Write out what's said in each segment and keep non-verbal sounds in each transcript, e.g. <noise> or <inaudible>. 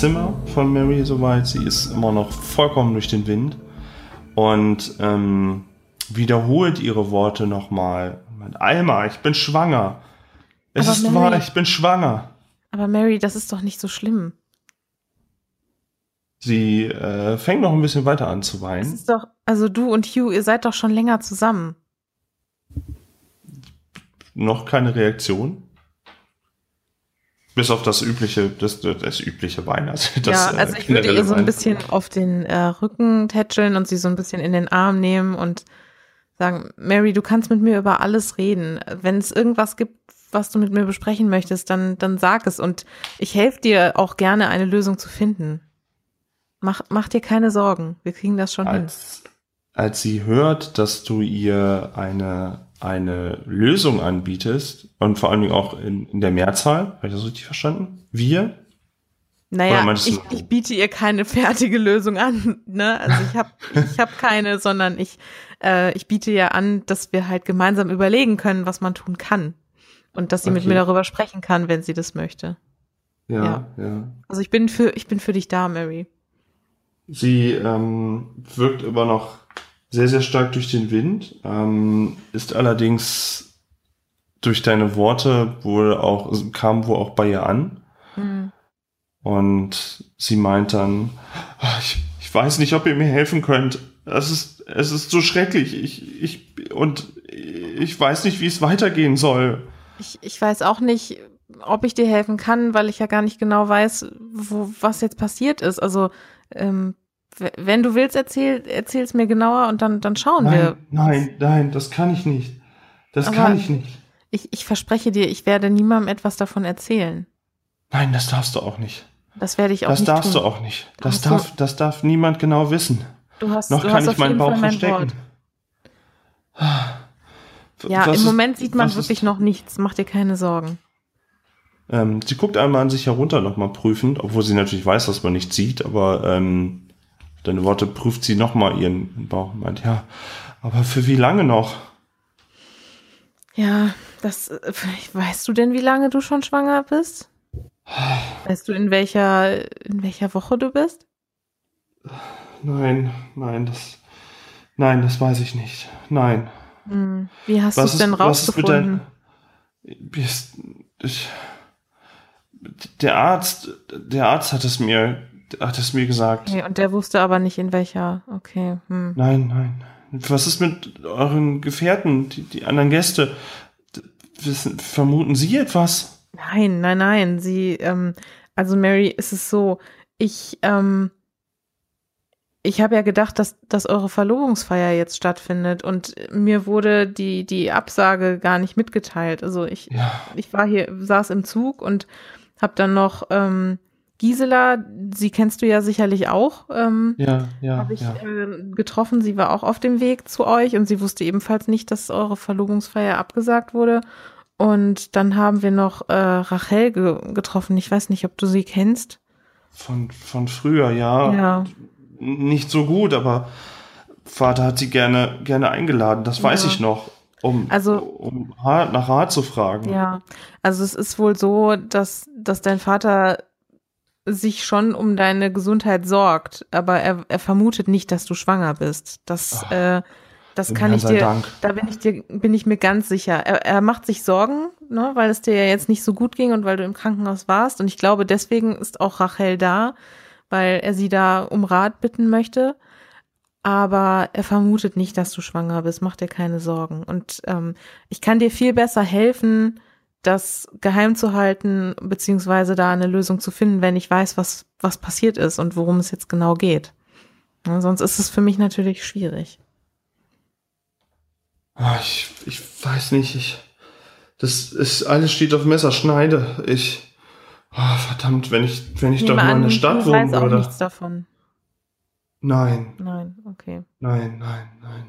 Zimmer von Mary soweit. Sie ist immer noch vollkommen durch den Wind und ähm, wiederholt ihre Worte nochmal. Alma, ich bin schwanger. Es Aber ist Mary- wahr, ich bin schwanger. Aber Mary, das ist doch nicht so schlimm. Sie äh, fängt noch ein bisschen weiter an zu Es weinen. ist doch, also du und Hugh, ihr seid doch schon länger zusammen. Noch keine Reaktion. Bis auf das übliche, das, das übliche Weinen. Also das, ja, also äh, ich würde ihr so ein bisschen auf den äh, Rücken tätscheln und sie so ein bisschen in den Arm nehmen und sagen, Mary, du kannst mit mir über alles reden. Wenn es irgendwas gibt, was du mit mir besprechen möchtest, dann, dann sag es und ich helfe dir auch gerne, eine Lösung zu finden. Mach, mach dir keine Sorgen, wir kriegen das schon hin. als, als sie hört, dass du ihr eine, eine Lösung anbietest und vor allen Dingen auch in, in der Mehrzahl, habe ich das richtig verstanden? Wir? Naja, ich, ich biete ihr keine fertige Lösung an. Ne? Also ich habe <laughs> ich hab keine, sondern ich, äh, ich biete ihr an, dass wir halt gemeinsam überlegen können, was man tun kann. Und dass sie mit Okay. mir darüber sprechen kann, wenn sie das möchte. Ja, ja. Also ich bin für, ich bin für dich da, Mary. Sie ähm, wirkt immer noch sehr, sehr stark durch den Wind, ähm, ist allerdings durch deine Worte wohl auch, kam wohl auch bei ihr an. Hm. Und sie meint dann, "Ah, ich, ich weiß nicht, ob ihr mir helfen könnt. Es ist, es ist so schrecklich. Ich, ich, und ich weiß nicht, wie es weitergehen soll. Ich, ich weiß auch nicht, ob ich dir helfen kann, weil ich ja gar nicht genau weiß, wo, was jetzt passiert ist. Also, ähm, wenn du willst, erzähl, erzähl's mir genauer und dann, dann schauen wir. Nein, nein, nein, das kann ich nicht. Das Aber- kann ich nicht. Ich, ich verspreche dir, ich werde niemandem etwas davon erzählen. Nein, das darfst du auch nicht. Das werde ich auch Das nicht darfst tun. du auch nicht. Das Hast du- darf, das darf niemand genau wissen. Du hast, Noch du kann hast ich auf meinen Bauch mein verstecken. Ja, Was im ist- Moment sieht man wirklich ist- noch nichts. Mach dir keine Sorgen. Ähm, sie guckt einmal an sich herunter nochmal prüfend, obwohl sie natürlich weiß, dass man nichts sieht, aber ähm, deine Worte prüft sie nochmal ihren Bauch und meint, ja, aber für wie lange noch? Ja, das. äh, <laughs> Weißt du denn, wie lange du schon schwanger bist? Weißt du, in welcher, in welcher Woche du bist? Nein, nein, das, nein, das weiß ich nicht. Nein. Hm. Wie hast du es denn was ist mit rausgefunden? dein, ich, der Arzt, der Arzt hat es mir, hat es mir gesagt. Okay, und der wusste aber nicht, in welcher. Okay. Hm. Nein, nein. Was ist mit euren Gefährten, die, die anderen Gäste? Wissen, vermuten Sie etwas? Nein, nein, nein. Sie, ähm, also Mary, ist es so, ich, ähm, ich habe ja gedacht, dass, dass eure Verlobungsfeier jetzt stattfindet und mir wurde die, die Absage gar nicht mitgeteilt. Also ich, Ja. ich war hier, saß im Zug und habe dann noch ähm, Gisela, sie kennst du ja sicherlich auch, ähm, Ja, ja, habe ich ja. äh, getroffen. Sie war auch auf dem Weg zu euch und sie wusste ebenfalls nicht, dass eure Verlobungsfeier abgesagt wurde. Und dann haben wir noch äh, Rachel ge getroffen. Ich weiß nicht, ob du sie kennst. Von, von früher, ja. Ja. Nicht so gut, aber Vater hat sie gerne, gerne eingeladen. Das weiß Ja. ich noch. Um, Also- um nach Rat zu fragen. Ja, also es ist wohl so, dass, dass dein Vater sich schon um deine Gesundheit sorgt, aber er, er vermutet nicht, dass du schwanger bist. Das, Ach, äh, das kann ich dir, Dank. da bin ich dir, bin ich mir ganz sicher. Er, er macht sich Sorgen, ne, weil es dir ja jetzt nicht so gut ging und weil du im Krankenhaus warst. Und ich glaube, deswegen ist auch Rachel da, weil er sie da um Rat bitten möchte. Aber er vermutet nicht, dass du schwanger bist. Mach dir keine Sorgen. Und ähm, ich kann dir viel besser helfen, das geheim zu halten, beziehungsweise da eine Lösung zu finden, wenn ich weiß, was, was passiert ist und worum es jetzt genau geht. Ja, sonst ist es für mich natürlich schwierig. Ah, Ich, ich weiß nicht, ich, das ist, alles steht auf Messerschneide. Ich, ah, verdammt, wenn ich, wenn ich doch mal in der Stadt du wohnen weißt auch würde. nichts davon. Nein, Nein, okay. nein, nein, nein.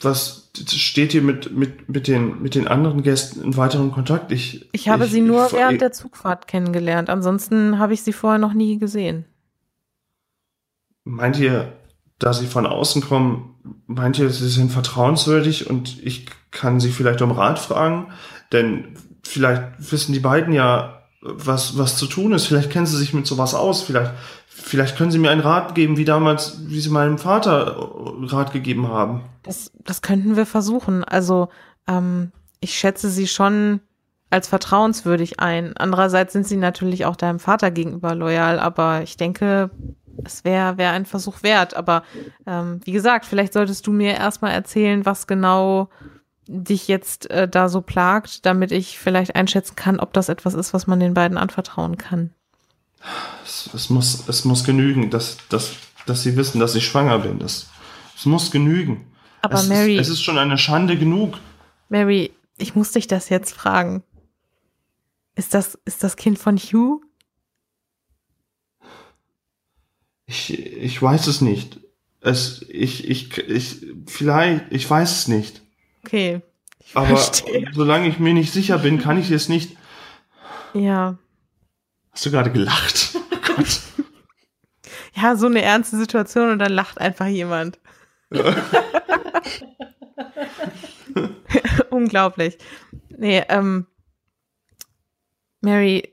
Was steht hier mit, mit, mit, den, mit den anderen Gästen in weiterem Kontakt? Ich, Ich habe sie nur ich- während der Zugfahrt kennengelernt. Ansonsten habe ich sie vorher noch nie gesehen. Meint ihr, da sie von außen kommen, meint ihr, sie sind vertrauenswürdig und ich kann sie vielleicht um Rat fragen? Denn vielleicht wissen die beiden ja was, was zu tun ist. Vielleicht kennen Sie sich mit sowas aus. Vielleicht, vielleicht können Sie mir einen Rat geben, wie damals, wie Sie meinem Vater Rat gegeben haben. Das, das könnten wir versuchen. Also, ähm, ich schätze Sie schon als vertrauenswürdig ein. Andererseits sind Sie natürlich auch deinem Vater gegenüber loyal, aber ich denke, es wäre wär ein Versuch wert. Aber ähm, wie gesagt, vielleicht solltest du mir erstmal erzählen, was genau dich jetzt äh, da so plagt, damit ich vielleicht einschätzen kann, ob das etwas ist, was man den beiden anvertrauen kann. Es, es muss, es muss genügen, dass, dass, dass sie wissen, dass ich schwanger bin. Das, es muss genügen. Aber es Mary. Ist, es ist schon eine Schande genug. Mary, ich muss dich das jetzt fragen. Ist das, ist das Kind von Hugh? Ich, ich weiß es nicht. Es, ich, ich, ich, vielleicht, ich weiß es nicht. Okay. Aber verstehe. solange ich mir nicht sicher bin, kann ich es nicht. Ja. Hast du gerade gelacht? <laughs> Oh ja, so eine ernste Situation und dann lacht einfach jemand. <laughs> Unglaublich. Nee, ähm, Mary,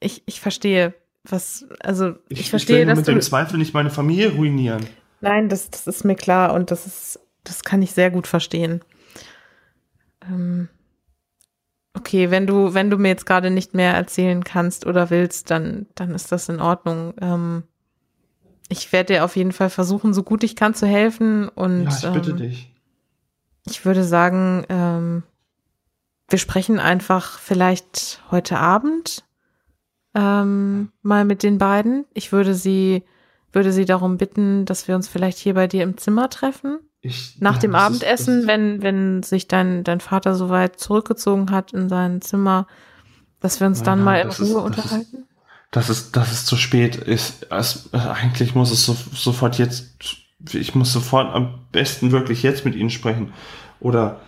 ich, ich verstehe, was, also ich, ich verstehe, ich will dass mit du, dem Zweifel nicht meine Familie ruinieren. Nein, das, das ist mir klar und das ist, das kann ich sehr gut verstehen. Ähm, okay, wenn du, wenn du mir jetzt gerade nicht mehr erzählen kannst oder willst, dann, dann ist das in Ordnung. Ähm, ich werde dir auf jeden Fall versuchen, so gut ich kann zu helfen und ja, ich bitte ähm, dich. Ich würde sagen, ähm, wir sprechen einfach vielleicht heute Abend ähm, mal mit den beiden. Ich würde sie, würde sie darum bitten, dass wir uns vielleicht hier bei dir im Zimmer treffen. Ich, Nach ja, dem Abendessen, ist, wenn, wenn sich dein, dein Vater soweit zurückgezogen hat in sein Zimmer, dass wir uns dann nein, mal in Ruhe ist- unterhalten. Das ist, das ist zu spät. Ich, es, eigentlich muss es so, sofort jetzt, ich muss sofort am besten wirklich jetzt mit Ihnen sprechen. Oder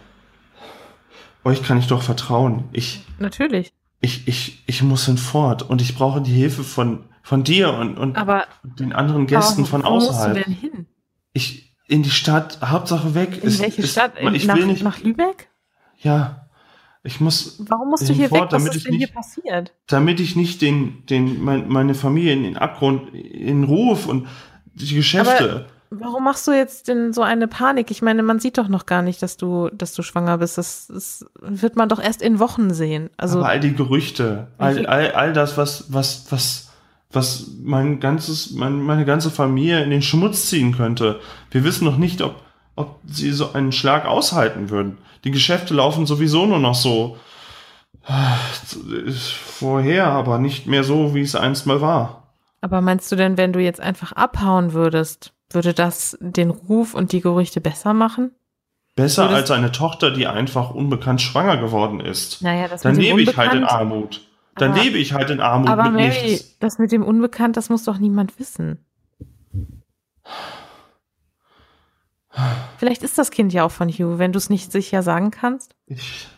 euch kann ich doch vertrauen. Ich, Natürlich. ich, ich, ich muss hinfort und ich brauche die Hilfe von, von dir und, und Aber den anderen Gästen aber von wo musst du außerhalb. denn hin? Ich, in die Stadt, Hauptsache weg. In Es- welche es- Stadt? Ich nach, will nicht, nach Lübeck? ja. Ich muss, Warum musst du hier Hinfort, weg? Was damit ist ich denn hier nicht- passiert? damit ich nicht den, den, mein, meine Familie in den Abgrund, in Ruf und die Geschäfte. Warum machst du jetzt denn so eine Panik? Ich meine, man sieht doch noch gar nicht, dass du, dass du schwanger bist. Das, das wird man doch erst in Wochen sehen. Also Aber all die Gerüchte, all, all, all das, was, was, was, was mein ganzes, mein, meine ganze Familie in den Schmutz ziehen könnte. Wir wissen noch nicht, ob, ob sie so einen Schlag aushalten würden. Die Geschäfte laufen sowieso nur noch so äh, vorher, aber nicht mehr so, wie es einst mal war. Aber meinst du denn, wenn du jetzt einfach abhauen würdest, würde das den Ruf und die Gerüchte besser machen? Besser als eine Tochter, die einfach unbekannt schwanger geworden ist. Naja, das Dann lebe ich halt in Armut. Dann Aber- lebe ich halt in Armut Aber mit Mary, nichts. das mit dem Unbekannt, das muss doch niemand wissen. Vielleicht ist das Kind ja auch von Hugh, wenn du es nicht sicher sagen kannst. Ich,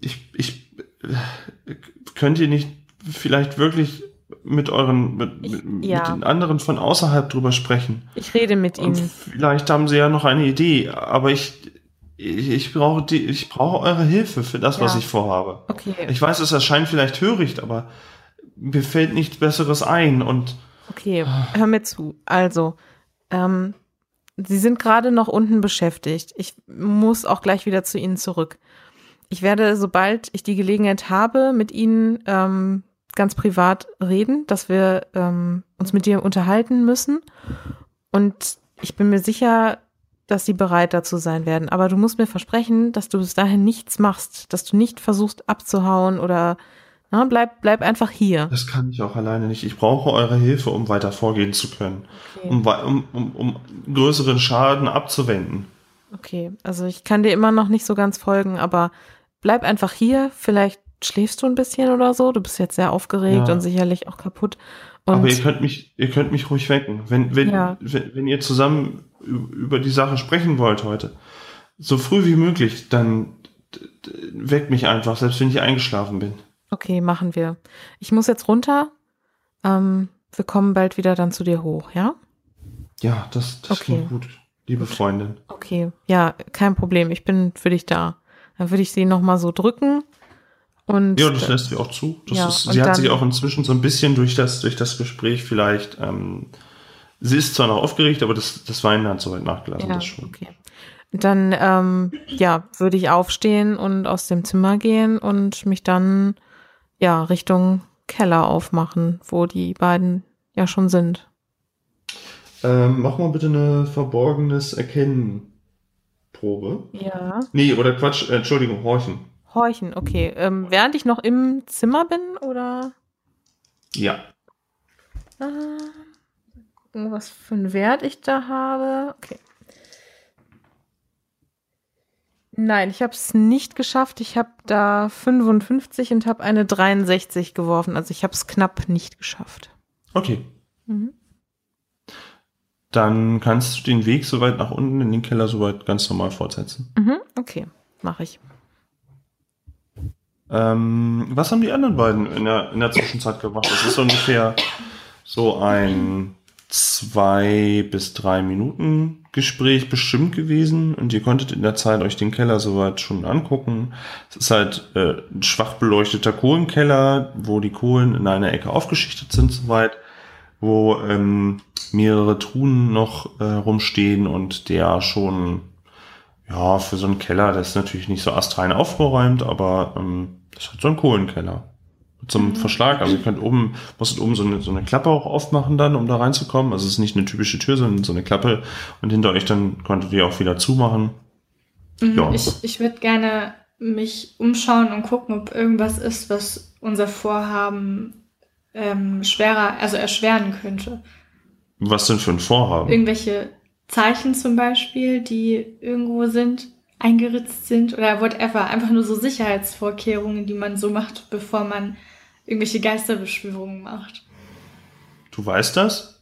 ich, ich könnt ihr nicht vielleicht wirklich mit euren, mit, Ich- mit, ja. mit den anderen von außerhalb drüber sprechen? Ich rede mit Und ihnen. vielleicht haben sie ja noch eine Idee, aber ich, ich, ich brauche die, ich brauche eure Hilfe für das, was Ja. ich vorhabe. Okay, Ich weiß, es erscheint vielleicht töricht, aber mir fällt nichts Besseres ein und okay, hör mir zu. Also, ähm, sie sind gerade noch unten beschäftigt. Ich muss auch gleich wieder zu ihnen zurück. Ich werde, sobald ich die Gelegenheit habe, mit ihnen ähm, ganz privat reden, dass wir ähm, uns mit dir unterhalten müssen. Und ich bin mir sicher, dass sie bereit dazu sein werden. Aber du musst mir versprechen, dass du bis dahin nichts machst, dass du nicht versuchst abzuhauen oder na, bleib, bleib einfach hier. das kann ich auch alleine nicht. Ich brauche eure Hilfe, um weiter vorgehen zu können, Okay. um, um, um, um größeren Schaden abzuwenden. Okay, also ich kann dir immer noch nicht so ganz folgen, aber bleib einfach hier. Vielleicht schläfst du ein bisschen oder so. Du bist jetzt sehr aufgeregt Ja. und sicherlich auch kaputt. Und Aber ihr könnt mich, ihr könnt mich ruhig wecken. Wenn, wenn, Ja. wenn, wenn ihr zusammen über die Sache sprechen wollt heute, so früh wie möglich, dann weckt mich einfach, selbst wenn ich eingeschlafen bin. okay, machen wir. Ich muss jetzt runter. Ähm, wir kommen bald wieder dann zu dir hoch, ja? Ja, das, das Okay. klingt gut, liebe Freundin. Okay, ja, kein Problem. Ich bin für dich da. Dann würde ich sie noch mal so drücken. Und Ja, das lässt sie auch zu. Das Ja, ist, sie hat dann- sich auch inzwischen so ein bisschen durch das, durch das Gespräch vielleicht, ähm, sie ist zwar noch aufgeregt, aber das, das Weinen hat soweit nachgelassen, ja, das schon. okay. Dann, ähm, ja, würde ich aufstehen und aus dem Zimmer gehen und mich dann, ja, Richtung Keller aufmachen, wo die beiden ja schon sind. Ähm, mach mal bitte eine verborgenes Erkennen-Probe. Ja. Nee, oder Quatsch, äh, Entschuldigung, Horchen. Horchen, okay. Ähm, während ich noch im Zimmer bin, oder? Ja. Ah, gucken, was für einen Wert ich da habe. Okay. Nein, ich habe es nicht geschafft. Ich habe da 55 und habe eine 63 geworfen. Also ich habe es knapp nicht geschafft. Okay. Mhm. Dann kannst du den Weg soweit nach unten in den Keller soweit ganz normal fortsetzen. Mhm, okay, mache ich. Ähm, was haben die anderen beiden in der, in der Zwischenzeit gemacht? Das ist ungefähr so ein zwei bis drei Minuten Gespräch bestimmt gewesen und ihr konntet in der Zeit euch den Keller soweit schon angucken. Es ist halt äh, ein schwach beleuchteter Kohlenkeller, wo die Kohlen in einer Ecke aufgeschichtet sind soweit, wo ähm, mehrere Truhen noch äh, rumstehen und der schon ja, für so einen Keller, das ist natürlich nicht so astrein aufgeräumt, aber ähm, das ist halt so ein Kohlenkeller. So einem Verschlag. Also ihr könnt oben, musstet oben so eine, so eine Klappe auch aufmachen dann, um da reinzukommen. Also es ist nicht eine typische Tür, sondern so eine Klappe. Und hinter euch dann konntet ihr auch wieder zumachen. Mhm, Ja. Ich, ich würde gerne mich umschauen und gucken, ob irgendwas ist, was unser Vorhaben ähm, schwerer, also erschweren könnte. Was denn für ein Vorhaben? Irgendwelche Zeichen zum Beispiel, die irgendwo sind, eingeritzt sind oder whatever. Einfach nur so Sicherheitsvorkehrungen, die man so macht, bevor man irgendwelche Geisterbeschwörungen macht. Du weißt das?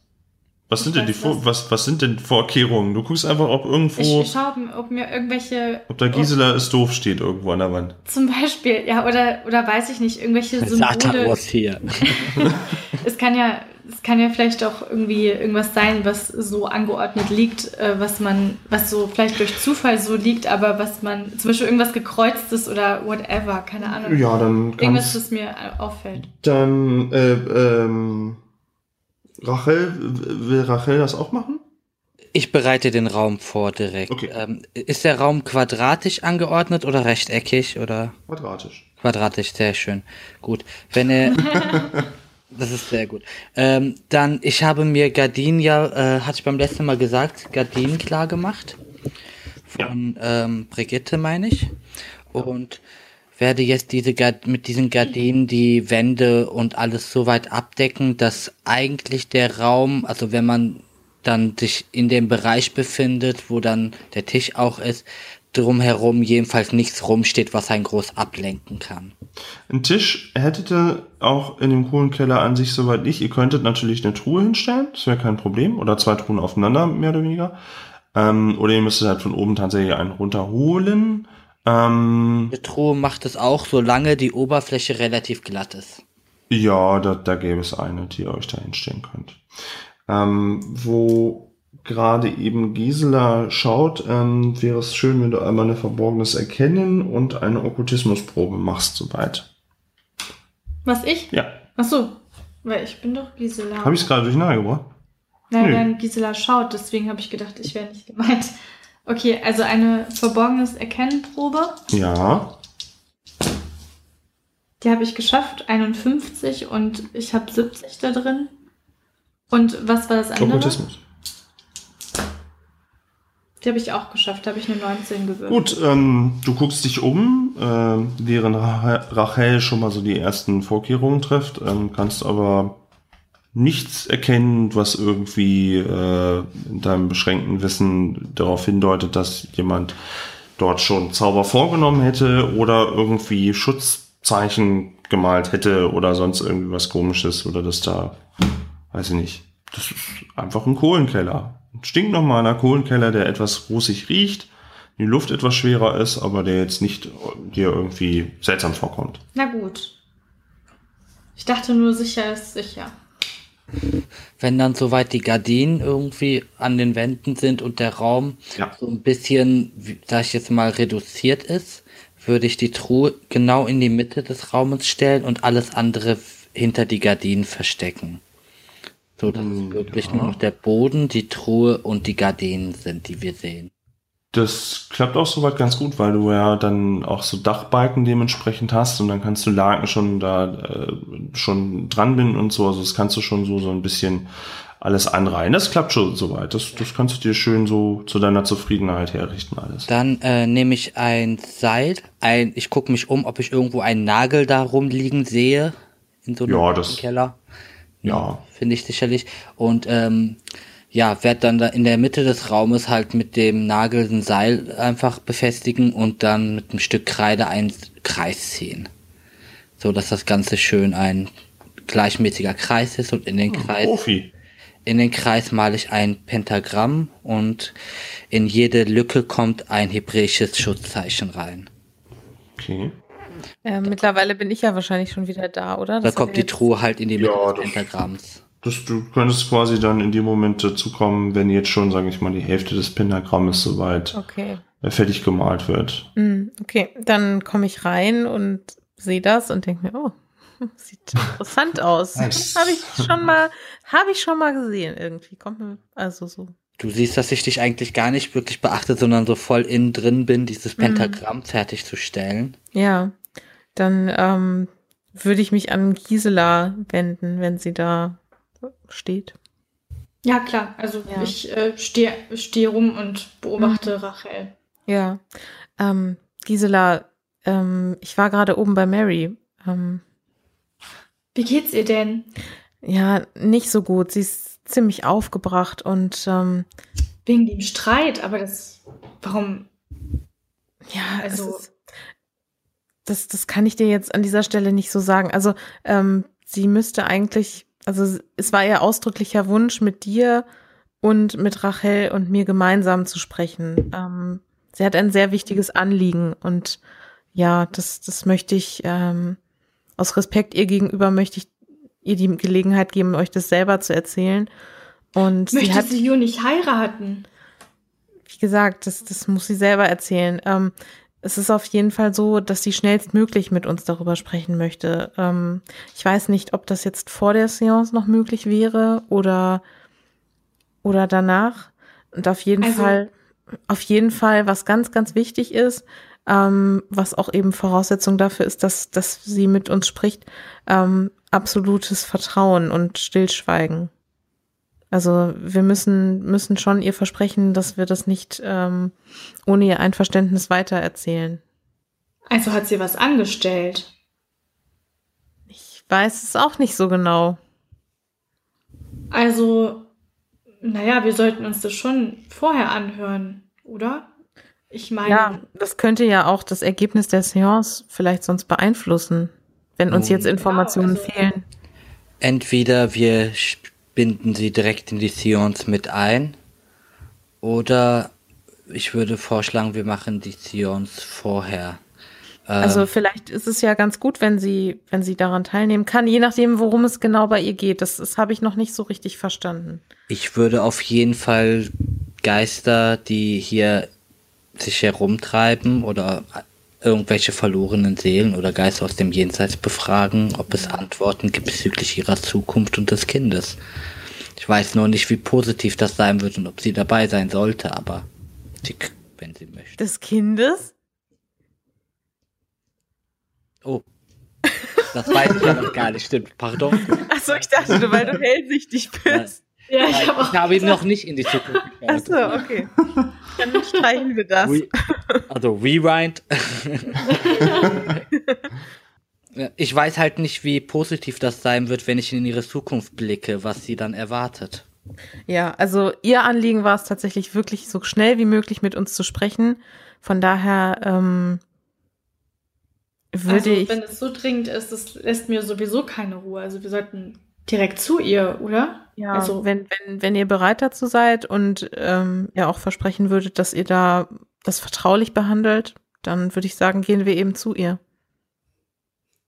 Was sind denn die Vor was, was sind denn Vorkehrungen? Du guckst einfach, ob irgendwo, Ich, ich schaue, ob mir irgendwelche, ob da Gisela ist doof steht irgendwo an der Wand. zum Beispiel, ja, oder, oder weiß ich nicht, irgendwelche Symbole. was hier. <laughs> Es kann ja, es kann ja vielleicht auch irgendwie irgendwas sein, was so angeordnet liegt, äh, was man, was so vielleicht durch Zufall so liegt, aber was man, zum Beispiel irgendwas gekreuztes oder whatever, keine Ahnung. Ja, dann Irgendwas, das mir auffällt. Dann, äh, ähm, Rachel, will Rachel das auch machen? Ich bereite den Raum vor direkt. Okay. Ähm, ist der Raum quadratisch angeordnet oder rechteckig oder Quadratisch. quadratisch? Sehr schön. Gut. Wenn er. <laughs> das ist sehr gut. Ähm, dann, ich habe mir Gardinen ja, äh, hatte ich beim letzten Mal gesagt, Gardinen klar gemacht. Von ähm, Brigitte, meine ich. Und werde jetzt diese mit diesen Gardinen die Wände und alles so weit abdecken, dass eigentlich der Raum, also wenn man dann sich in dem Bereich befindet, wo dann der Tisch auch ist, drumherum jedenfalls nichts rumsteht, was einen groß ablenken kann. Ein Tisch hättet ihr auch in dem Kohlenkeller an sich soweit nicht. Ihr könntet natürlich eine Truhe hinstellen, das wäre kein Problem. Oder zwei Truhen aufeinander, mehr oder weniger. Ähm, oder ihr müsstet halt von oben tatsächlich einen runterholen. Ähm, Die Truhe macht es auch, solange die Oberfläche relativ glatt ist. ja, da, da gäbe es eine, die ihr euch da hinstellen könnt. Ähm, wo gerade eben Gisela schaut, ähm, wäre es schön, wenn du einmal eine verborgenes Erkennen und eine Okkultismusprobe machst, soweit. Was ich? Ja. Ach so, weil ich bin doch Gisela. Habe ich es gerade durcheinander gebracht? Nein, nein, Gisela schaut, deswegen habe ich gedacht, ich wäre nicht gemeint. Okay, also eine verborgenes Erkennenprobe, Ja. die habe ich geschafft, 51 und ich habe 70 da drin. Und was war das andere? Okkultismus. Die habe ich auch geschafft, da habe ich eine 19 gewürfelt. Gut, ähm, du guckst dich um, ähm, während Ra- Rachel schon mal so die ersten Vorkehrungen trifft, ähm, kannst aber nichts erkennen, was irgendwie äh, in deinem beschränkten Wissen darauf hindeutet, dass jemand dort schon Zauber vorgenommen hätte oder irgendwie Schutzzeichen gemalt hätte oder sonst irgendwie was komisches oder dass da, weiß ich nicht, das ist einfach ein Kohlenkeller. Ein stinknormaler Kohlenkeller, der etwas rußig riecht, die Luft etwas schwerer ist, aber der jetzt nicht dir irgendwie seltsam vorkommt. Na gut. Ich dachte nur, sicher ist sicher. Wenn dann soweit die Gardinen irgendwie an den Wänden sind und der Raum Ja. so ein bisschen, sag ich jetzt mal, reduziert ist, würde ich die Truhe genau in die Mitte des Raumes stellen und alles andere hinter die Gardinen verstecken. So dass es wirklich ja. nur noch der Boden, die Truhe und die Gardinen sind, die wir sehen. Das klappt auch soweit ganz gut, weil du ja dann auch so Dachbalken dementsprechend hast und dann kannst du Laken schon da äh, schon dran binden und so. Also das kannst du schon so, so ein bisschen alles anreihen. Das klappt schon soweit. Das, das kannst du dir schön so zu deiner Zufriedenheit herrichten alles. Dann äh, nehme ich ein Seil, ein, ich gucke mich um, ob ich irgendwo einen Nagel da rumliegen sehe. In so einem Ja, das- Keller. Ja. Finde ich sicherlich. Und ähm, ja, werde dann da in der Mitte des Raumes halt mit dem Nagel ein Seil einfach befestigen und dann mit einem Stück Kreide einen Kreis ziehen. So dass das Ganze schön ein gleichmäßiger Kreis ist und in den Kreis Profi. in den Kreis male ich ein Pentagramm und in jede Lücke kommt ein hebräisches Schutzzeichen rein. Okay. Äh, mittlerweile bin ich ja wahrscheinlich schon wieder da, oder? Da Das kommt hat die Truhe halt in die Mitte Ja, des Pentagramms. Das, du könntest quasi dann in dem Moment dazukommen, wenn jetzt schon, sage ich mal, die Hälfte des Pentagrammes soweit Okay. äh, fertig gemalt wird. Hm, okay, dann komme ich rein und sehe das und denke mir, oh, <laughs> sieht interessant aus. <laughs> Nice. habe ich schon mal, habe ich schon mal gesehen irgendwie. Kommt mir also so. Du siehst, dass ich dich eigentlich gar nicht wirklich beachte, sondern so voll innen drin bin, dieses Mhm. Pentagramm fertigzustellen. Ja, dann ähm, würde ich mich an Gisela wenden, wenn sie da steht. Ja, klar. Also Ja. ich äh, stehe steh rum und beobachte Rachel. Ja, ähm, Gisela, ähm, ich war gerade oben bei Mary. Ähm, Wie geht's ihr denn? ja, nicht so gut. Sie ist ziemlich aufgebracht und ähm, Wegen dem Streit, aber das. Warum? Ja, Also- also das, das kann ich dir jetzt an dieser Stelle nicht so sagen. Also ähm, sie müsste eigentlich, also es war ihr ausdrücklicher Wunsch, mit dir und mit Rachel und mir gemeinsam zu sprechen. Ähm, sie hat ein sehr wichtiges Anliegen und ja, das, das möchte ich ähm, aus Respekt ihr gegenüber möchte ich ihr die Gelegenheit geben, euch das selber zu erzählen. Und sie Möchte hat sie Jo nicht heiraten? wie gesagt, das, das muss sie selber erzählen. Ähm, es ist auf jeden Fall so, dass sie schnellstmöglich mit uns darüber sprechen möchte. Ähm, ich weiß nicht, ob das jetzt vor der Seance noch möglich wäre oder, oder danach. Und auf jeden Also- Fall, auf jeden Fall, was ganz, ganz wichtig ist, ähm, was auch eben Voraussetzung dafür ist, dass, dass sie mit uns spricht, ähm, absolutes Vertrauen und Stillschweigen. Also wir müssen, müssen schon ihr versprechen, dass wir das nicht ähm, ohne ihr Einverständnis weitererzählen. Also hat sie was angestellt. Ich weiß es auch nicht so genau. Also, naja, wir sollten uns das schon vorher anhören, oder? Ich meine, Ja, das könnte ja auch das Ergebnis der Seance vielleicht sonst beeinflussen, wenn uns jetzt Informationen also- fehlen. Entweder wir binden sie direkt in die Seance mit ein, oder ich würde vorschlagen, wir machen die Seance vorher. Ähm, Also vielleicht ist es ja ganz gut, wenn sie, wenn sie daran teilnehmen kann, je nachdem, worum es genau bei ihr geht. Das, das habe ich noch nicht so richtig verstanden. Ich würde auf jeden Fall Geister, die hier sich herumtreiben oder irgendwelche verlorenen Seelen oder Geister aus dem Jenseits befragen, ob es Antworten gibt bezüglich ihrer Zukunft und des Kindes. Ich weiß nur nicht, wie positiv das sein wird und ob sie dabei sein sollte, aber sie, wenn sie möchte. Des Kindes? Oh. Das weiß ich ja noch gar nicht, stimmt. Pardon. <laughs> Achso, ich dachte, weil du hellsichtig <laughs> bist. ja, Ich ich habe ihn noch nicht in die Zukunft geschaut. Achso, okay. <laughs> Dann streichen wir das. Also Rewind. <laughs> Ich weiß halt nicht, wie positiv das sein wird, wenn ich in ihre Zukunft blicke, was sie dann erwartet. Ja, also ihr Anliegen war es tatsächlich wirklich so schnell wie möglich mit uns zu sprechen. Von daher ähm, würde also, ich. wenn es so dringend ist, das lässt mir sowieso keine Ruhe. Also wir sollten direkt zu ihr, oder? Ja, also- wenn, wenn, wenn ihr bereit dazu seid und ähm, ja auch versprechen würdet, dass ihr da das vertraulich behandelt, dann würde ich sagen, gehen wir eben zu ihr.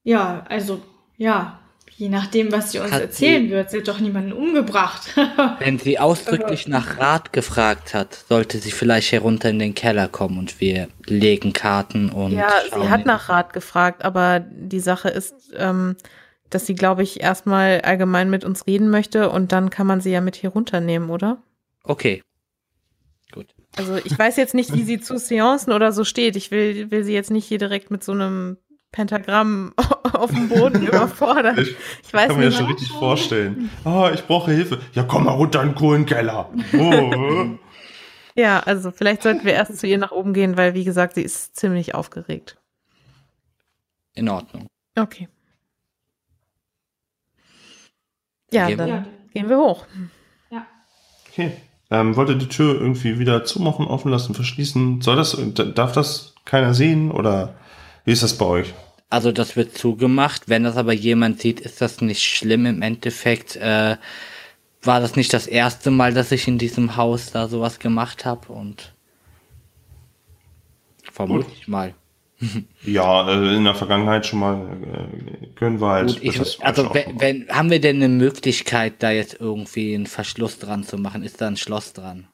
Ja, also, ja, Je nachdem, was sie uns Hat erzählen sie- wird. Sie hat doch niemanden umgebracht. <laughs> Wenn sie ausdrücklich nach Rat gefragt hat, sollte sie vielleicht herunter in den Keller kommen und wir legen Karten und. Ja, sie hat nach Rat gefragt, aber die Sache ist, ähm, dass sie, glaube ich, erstmal allgemein mit uns reden möchte und dann kann man sie ja mit hier runternehmen, oder? Okay. Gut. Also ich weiß jetzt nicht, wie sie zu Seancen oder so steht. Ich will, will sie jetzt nicht hier direkt mit so einem Pentagramm <laughs> auf dem Boden überfordern. Ich Ich weiß kann mir das nicht. schon richtig vorstellen. Ah, ich brauche Hilfe. Ja, komm mal runter in den Kohlenkeller. Oh. Ja, also vielleicht sollten wir erst zu ihr nach oben gehen, weil wie gesagt, sie ist ziemlich aufgeregt. In Ordnung. Okay. Ja, Gehen wir- dann Ja, gehen wir hoch. ja. Okay. Ähm, wollt ihr die Tür irgendwie wieder zumachen, offen lassen, verschließen? Soll das, darf das keiner sehen oder wie ist das bei euch? Also das wird zugemacht. Wenn das aber jemand sieht, ist das nicht schlimm. Im Endeffekt äh, war das nicht das erste Mal, dass ich in diesem Haus da sowas gemacht habe und vermute ich mal. <laughs> Ja, äh, in der Vergangenheit schon mal äh, können wir halt. Gut, ich, also wenn, haben wir denn eine Möglichkeit, da jetzt irgendwie einen Verschluss dran zu machen? Ist da ein Schloss dran?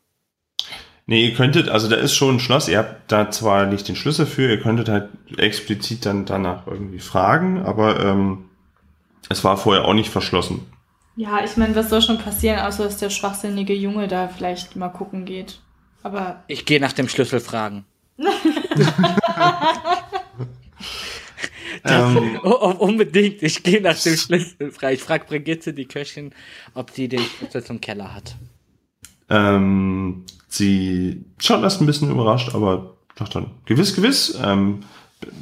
Nee, ihr könntet, also da ist schon ein Schloss, ihr habt da zwar nicht den Schlüssel für, ihr könntet halt explizit dann danach irgendwie fragen, aber ähm, es war vorher auch nicht verschlossen. Ja, ich meine, was soll schon passieren, außer dass der schwachsinnige Junge da vielleicht mal gucken geht. Aber Ich gehe nach dem Schlüssel fragen. <laughs> <laughs> Ähm, Oh, oh, unbedingt, ich gehe nach dem Schlüssel fragen. Ich frage Brigitte, die Köchin, ob sie den Schlüssel zum Keller hat. ähm, sie schaut erst ein bisschen überrascht, aber sagt dann, gewiss, gewiss, ähm,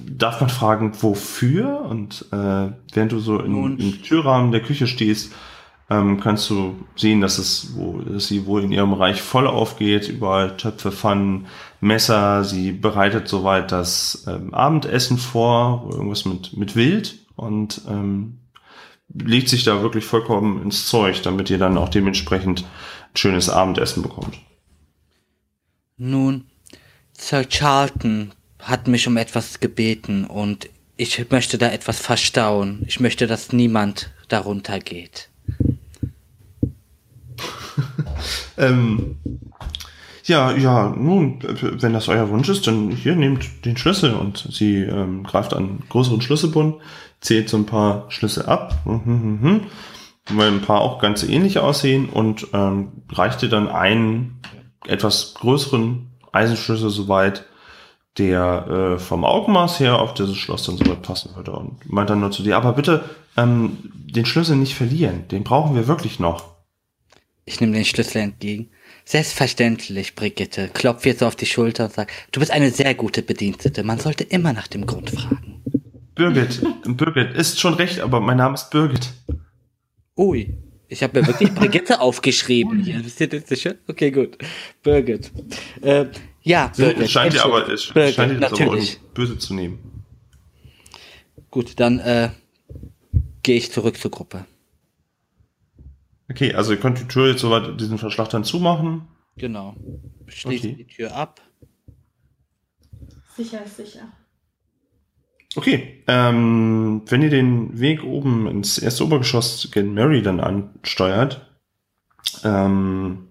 darf man fragen, wofür? Und äh, während du so in, im Türrahmen der Küche stehst, ähm, kannst du sehen, dass es wo, dass sie wohl in ihrem Bereich voll aufgeht, überall Töpfe, Pfannen, Messer. Sie bereitet soweit das ähm, Abendessen vor, irgendwas mit mit Wild und ähm, legt sich da wirklich vollkommen ins Zeug, damit ihr dann auch dementsprechend ein schönes Abendessen bekommt. Nun, Sir Charlton hat mich um etwas gebeten und ich möchte da etwas verstauen. Ich möchte, dass niemand darunter geht. <laughs> Ähm, ja, ja, nun, wenn das euer Wunsch ist, dann hier nehmt den Schlüssel und sie ähm, greift einen größeren Schlüsselbund, zählt so ein paar Schlüssel ab, mhm, mhm, mhm, weil ein paar auch ganz ähnlich aussehen und ähm, reichte dann einen etwas größeren Eisenschlüssel soweit, der äh, vom Augenmaß her auf dieses Schloss dann soweit passen würde und meint dann nur zu dir, aber bitte ähm, den Schlüssel nicht verlieren, den brauchen wir wirklich noch. Ich nehme den Schlüssel entgegen. Selbstverständlich, Brigitte. Klopf jetzt auf die Schulter und sag, du bist eine sehr gute Bedienstete. Man sollte immer nach dem Grund fragen. Birgit, Birgit, ist schon recht, aber mein Name ist Birgit. Ui, ich habe mir wirklich Brigitte <laughs> aufgeschrieben hier. Bist du dir sicher? Okay, gut. Birgit. Äh, ja, Birgit. Es scheint dir aber, es. Birgit, scheint dir das aber böse zu nehmen. Gut, dann äh, gehe ich zurück zur Gruppe. Okay, also ihr könnt die Tür jetzt soweit diesen Verschlag dann zumachen. Genau. Schließe Okay. die Tür ab. sicher ist sicher. Okay, ähm, wenn ihr den Weg oben ins erste Obergeschoss gen Mary dann ansteuert, ähm,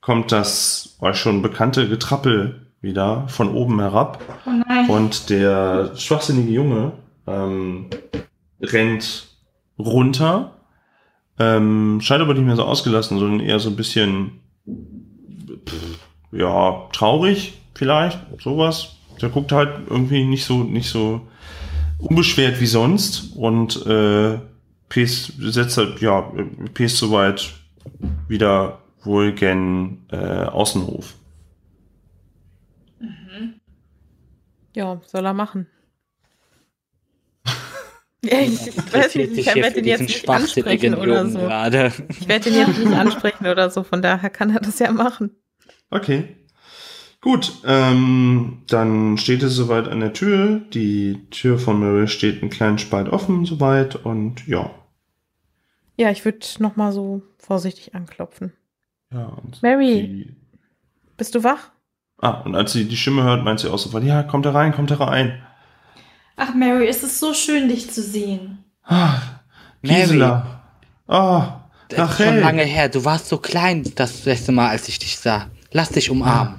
kommt das euch schon bekannte Getrappel wieder von oben herab Oh nein. und der schwachsinnige Junge ähm, rennt runter, ähm, scheint aber nicht mehr so ausgelassen, sondern eher so ein bisschen, pff, ja, traurig vielleicht, sowas. Der guckt halt irgendwie nicht so, nicht so unbeschwert wie sonst und äh, Pest setzt halt, ja, Pest soweit wieder wohl gen äh, Außenhof. Ja, soll er machen. Ja, ich, ich weiß nicht, ich werde ihn jetzt nicht ansprechen oder so. gerade. Ich werde ihn jetzt nicht ansprechen oder so, von daher kann er das ja machen. Okay. Gut, ähm, dann steht es soweit an der Tür. Die Tür von Mary steht einen kleinen Spalt offen soweit und ja. Ja, ich würde nochmal so vorsichtig anklopfen. ja und Mary. Die, Bist du wach? ah, und als sie die Stimme hört, meint sie auch sofort, ja, kommt da rein, kommt da rein. Ach, Mary, es ist so schön, dich zu sehen. Ah, Gisela. Oh, das ist schon lange her. Du warst so klein das letzte Mal, als ich dich sah. Lass dich umarmen.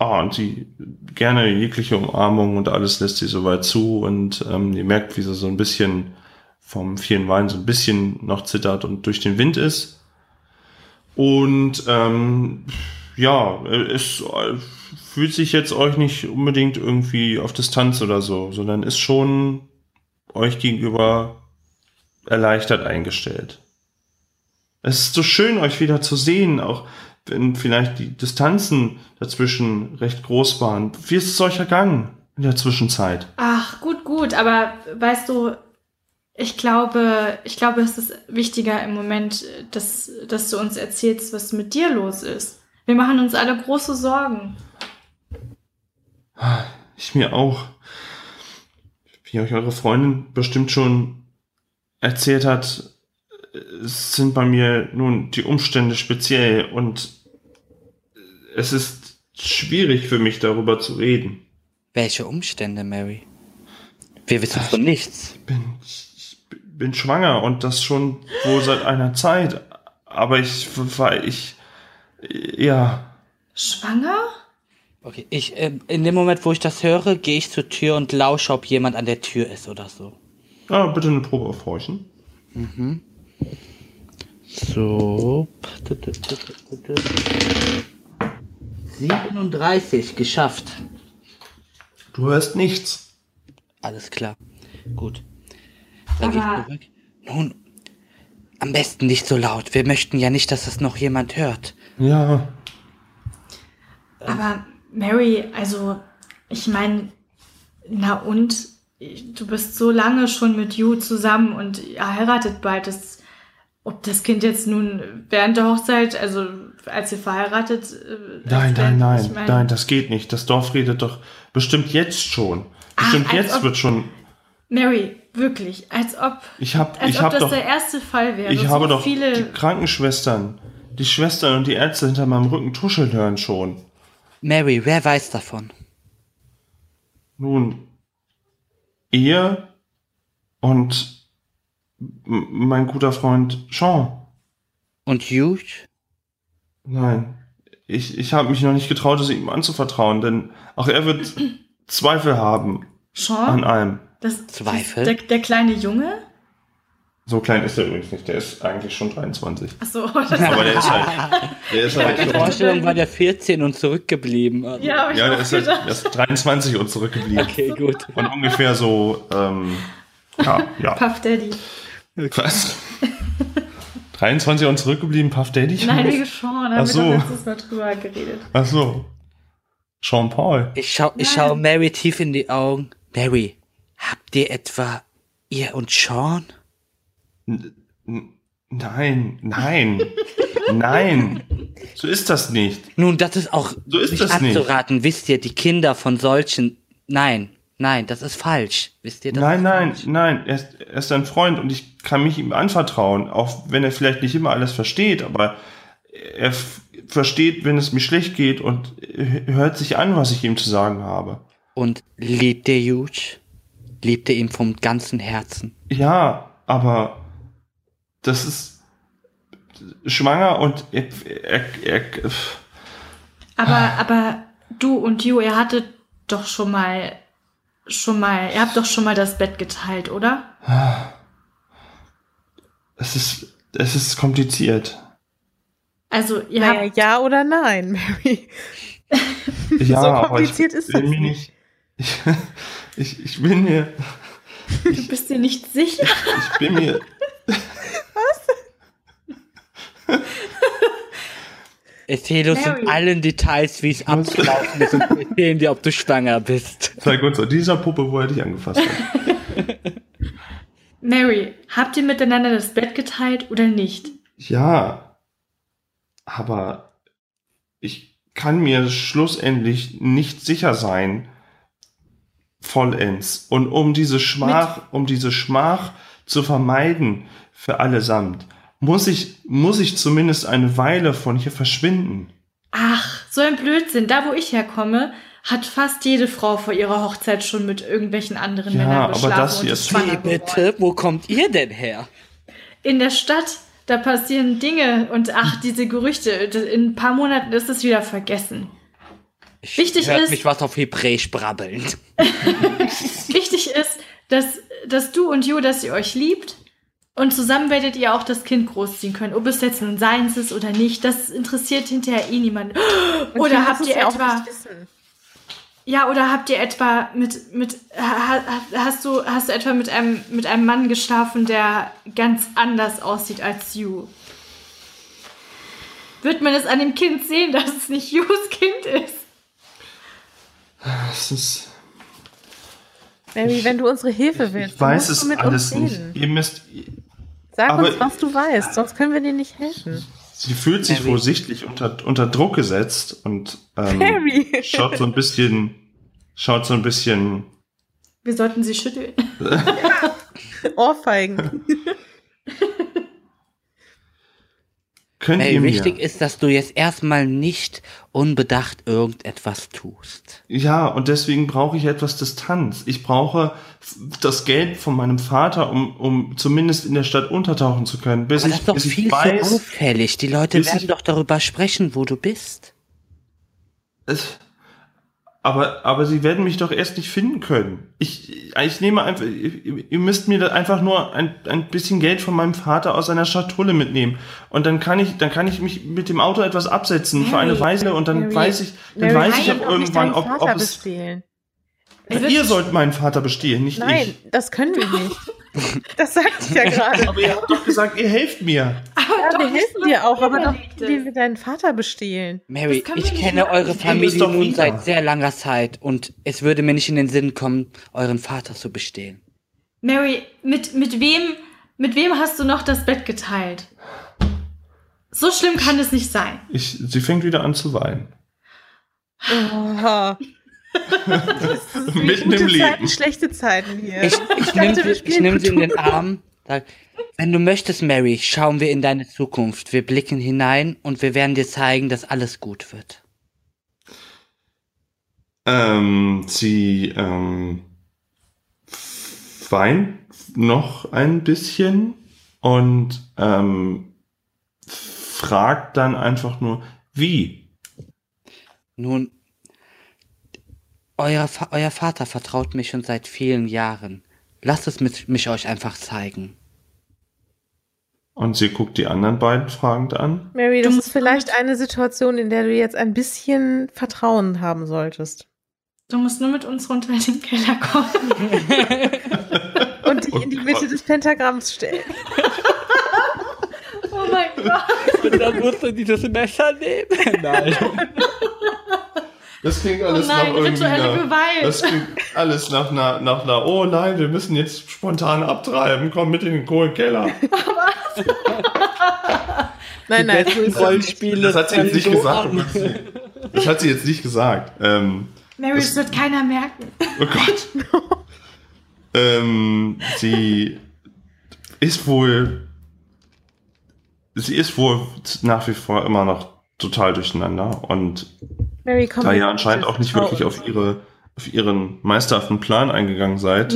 Ah, und sie gerne jegliche Umarmung und alles lässt sie soweit zu und ähm, ihr merkt, wie sie so ein bisschen vom vielen Wein so ein bisschen noch zittert und durch den Wind ist. Und ähm, ja, es fühlt sich jetzt euch nicht unbedingt irgendwie auf Distanz oder so, sondern ist schon euch gegenüber erleichtert eingestellt. Es ist so schön, euch wieder zu sehen, auch wenn vielleicht die Distanzen dazwischen recht groß waren. Wie ist es euch ergangen in der Zwischenzeit? Ach, gut, gut, aber weißt du, ich glaube, ich glaube, es ist wichtiger im Moment, dass, dass du uns erzählst, was mit dir los ist. Wir machen uns alle große Sorgen. Ich mir auch. Wie euch eure Freundin bestimmt schon erzählt hat, sind bei mir nun die Umstände speziell und es ist schwierig für mich darüber zu reden. Welche Umstände, Mary? Wir wissen von nichts. Ich bin, ich bin schwanger und das schon wohl seit einer Zeit. Aber ich, weil ich, ja, Schwanger? Okay, ich, ähm, in dem Moment, wo ich das höre, gehe ich zur Tür und lausche, ob jemand an der Tür ist oder so. ah, bitte eine Probe aufhorchen. So. 37, geschafft. Du hörst nichts. Alles klar. Gut. Dann gehe Aber- ich zurück. Nun, am besten nicht so laut. Wir möchten ja nicht, dass das noch jemand hört. Ja, Aber Mary, also ich meine, na und? Du bist so lange schon mit You zusammen und ihr heiratet bald. Das, ob das Kind jetzt nun während der Hochzeit, also als ihr verheiratet. äh, nein, nein, nein, ich mein- nein, das geht nicht. Das Dorf redet doch bestimmt jetzt schon. Bestimmt als jetzt ob- wird schon. Mary, wirklich, als ob, Ich hab, als ich ob hab das doch, der erste Fall wäre. ich so habe doch viele. die Krankenschwestern, die Schwestern und die Ärzte hinter meinem Rücken tuscheln hören schon. Mary, wer weiß davon? Nun, ihr und mein guter Freund Sean. Und Hugh? Nein, ich, ich habe mich noch nicht getraut, es ihm anzuvertrauen, denn auch er wird <clears throat> Zweifel haben an Sean? allem. Das, Zweifel? Der, der kleine Junge? So klein ist er übrigens nicht, der ist eigentlich schon 23. Achso, <laughs> Aber der ist halt, der ist halt In der Vorstellung war der 14 und zurückgeblieben. Also- ja, ja, der ist, halt, der ist 23 und zurückgeblieben. Okay, gut. Und ungefähr so, ähm, ja, ja. Puff Daddy. Was? 23 und zurückgeblieben, Puff Daddy? Nein, wegen Sean, haben Ach so. wir doch letztes Mal drüber geredet. Ach so. Sean Paul. Ich schau, ich schau Mary tief in die Augen. Mary, habt ihr etwa ihr und Sean? Nein, nein, nein. So ist das nicht. Nun, das ist auch So ist nicht das nicht. abzuraten. Wisst ihr, die Kinder von solchen. Nein, nein, das ist falsch. Wisst ihr das? Nein, nein, falsch. nein. Er ist, er ist ein Freund und ich kann mich ihm anvertrauen, auch wenn er vielleicht nicht immer alles versteht, aber er versteht, wenn es mir schlecht geht und hört sich an, was ich ihm zu sagen habe. Und liebt ihr Hugh? Liebt ihr ihn vom ganzen Herzen? Ja, aber das ist schwanger und er, er, er, Aber, aber du und You, ihr hattet doch schon mal, schon mal, ihr habt doch schon mal das Bett geteilt, oder? es ist, es ist kompliziert. Also, ihr Naja, habt, ja oder nein, <laughs> Mary? Ja, So aber kompliziert ich ist bin das mir nicht. Ich, <laughs> ich, ich bin mir, du bist dir nicht sicher. ich bin mir, <laughs> Erzähl uns Mary. in allen Details, wie es abgelaufen ist und wir erzählen dir, ob du schwanger bist. sei gut so, dieser Puppe, wo er dich angefasst hat. <laughs> Mary, habt ihr miteinander das Bett geteilt oder nicht? Ja, aber ich kann mir schlussendlich nicht sicher sein, vollends. Und um diese Schmach, um diese Schmach zu vermeiden für allesamt, muss ich, muss ich zumindest eine Weile von hier verschwinden. Ach, so ein Blödsinn. Da, wo ich herkomme, hat fast jede Frau vor ihrer Hochzeit schon mit irgendwelchen anderen Ja, Männern aber geschlafen das und hier ist ist- schwanger Wie geworden. bitte? Wo kommt ihr denn her? in der Stadt, da passieren Dinge und ach, diese Gerüchte, in ein paar Monaten ist es wieder vergessen. Ich Wichtig hört ist- mich was auf Hebräisch brabbeln. <laughs> Wichtig ist, dass, dass du und Jo, dass ihr euch liebt und zusammen werdet ihr auch das Kind großziehen können. Ob es jetzt nun seins ist oder nicht, das interessiert hinterher eh niemanden. Und Oder habt ihr es etwa, ja, oder habt ihr etwa mit, mit, ha, ha- hast du, hast du etwa mit einem, mit einem Mann geschlafen, der ganz anders aussieht als You? Wird man es an dem Kind sehen, dass es nicht Yus Kind ist? Das ist, Mary, wenn du unsere Hilfe willst, ich weiß musst es du mit alles uns nicht. Ihr müsst, Sag aber- uns, was du weißt, sonst können wir dir nicht helfen. sie fühlt sich Mary. wohl sichtlich unter, unter Druck gesetzt und ähm, schaut so ein bisschen, schaut so ein bisschen, Wir sollten sie schütteln. <laughs> Ohrfeigen. könnt Hey, ihr mir, wichtig ist, dass du jetzt erstmal nicht unbedacht irgendetwas tust. ja, und deswegen brauche ich etwas Distanz. Ich brauche das Geld von meinem Vater, um, um zumindest in der Stadt untertauchen zu können, bis Aber das ich, ist doch viel zu weiß, auffällig. Die Leute werden doch darüber sprechen, wo du bist. Es, aber, aber sie werden mich doch erst nicht finden können. Ich, ich nehme einfach, ihr, müsst mir da einfach nur ein, ein bisschen Geld von meinem Vater aus seiner Schatulle mitnehmen. Und dann kann ich, dann kann ich mich mit dem Auto etwas absetzen für eine Weile und dann Mary, weiß ich, dann Mary, weiß ich ob nicht irgendwann, ob, ob es, bestehlen. Wird- ihr sollt meinen Vater bestehlen, nicht Nein, ich. das können wir nicht. Das sagte ich ja gerade. Aber ihr habt doch gesagt, ihr helft mir. Ja, Doch wir helfen dir auch, aber doch, wie wir deinen Vater bestehlen. Mary, ich kenne machen. eure Familie nun wieder. seit sehr langer Zeit und es würde mir nicht in den Sinn kommen, euren Vater zu bestehlen. Mary, mit, mit wem, mit wem hast du noch das Bett geteilt? So schlimm kann es nicht sein. Ich, sie fängt wieder an zu weinen. Oha. Mitten im Gute Zeiten, Leben. schlechte Zeiten hier. Ich, ich nehme sie, ich nehm sie in den. Arm. Sag, wenn du möchtest, Mary, schauen wir in deine Zukunft. Wir blicken hinein und wir werden dir zeigen, dass alles gut wird. Ähm, sie ähm, weint noch ein bisschen und ähm, fragt dann einfach nur, wie? Nun, euer, euer Vater vertraut mich schon seit vielen Jahren. Lasst es mit, mich euch einfach zeigen. Und sie guckt die anderen beiden fragend an. Mary, Du das musst ist vielleicht eine Situation, in der du jetzt ein bisschen Vertrauen haben solltest. Du musst nur mit uns runter in den Keller kommen. <laughs> Und dich Oh in die Mitte Gott. des Pentagramms stellen. <laughs> Oh mein Gott. Und dann musst du dieses Messer nehmen. <laughs> Nein. Das klingt Oh alles nein, nach irgendwie rituelle nach, Gewalt. Das klingt alles nach einer, nach einer, oh nein, wir müssen jetzt spontan abtreiben, komm mit in den Kohlenkeller. <laughs> <laughs> Nein, nein. nicht. Rollenspiele Das hat sie jetzt nicht gesagt. Das hat sie jetzt nicht gesagt. Ähm, Mary, das wird keiner merken. Oh Gott. ähm, sie ist wohl. Sie ist wohl nach wie vor immer noch total durcheinander und Mary, komm. da ihr anscheinend auch nicht wirklich auf ihre auf ihren meisterhaften Plan eingegangen seid,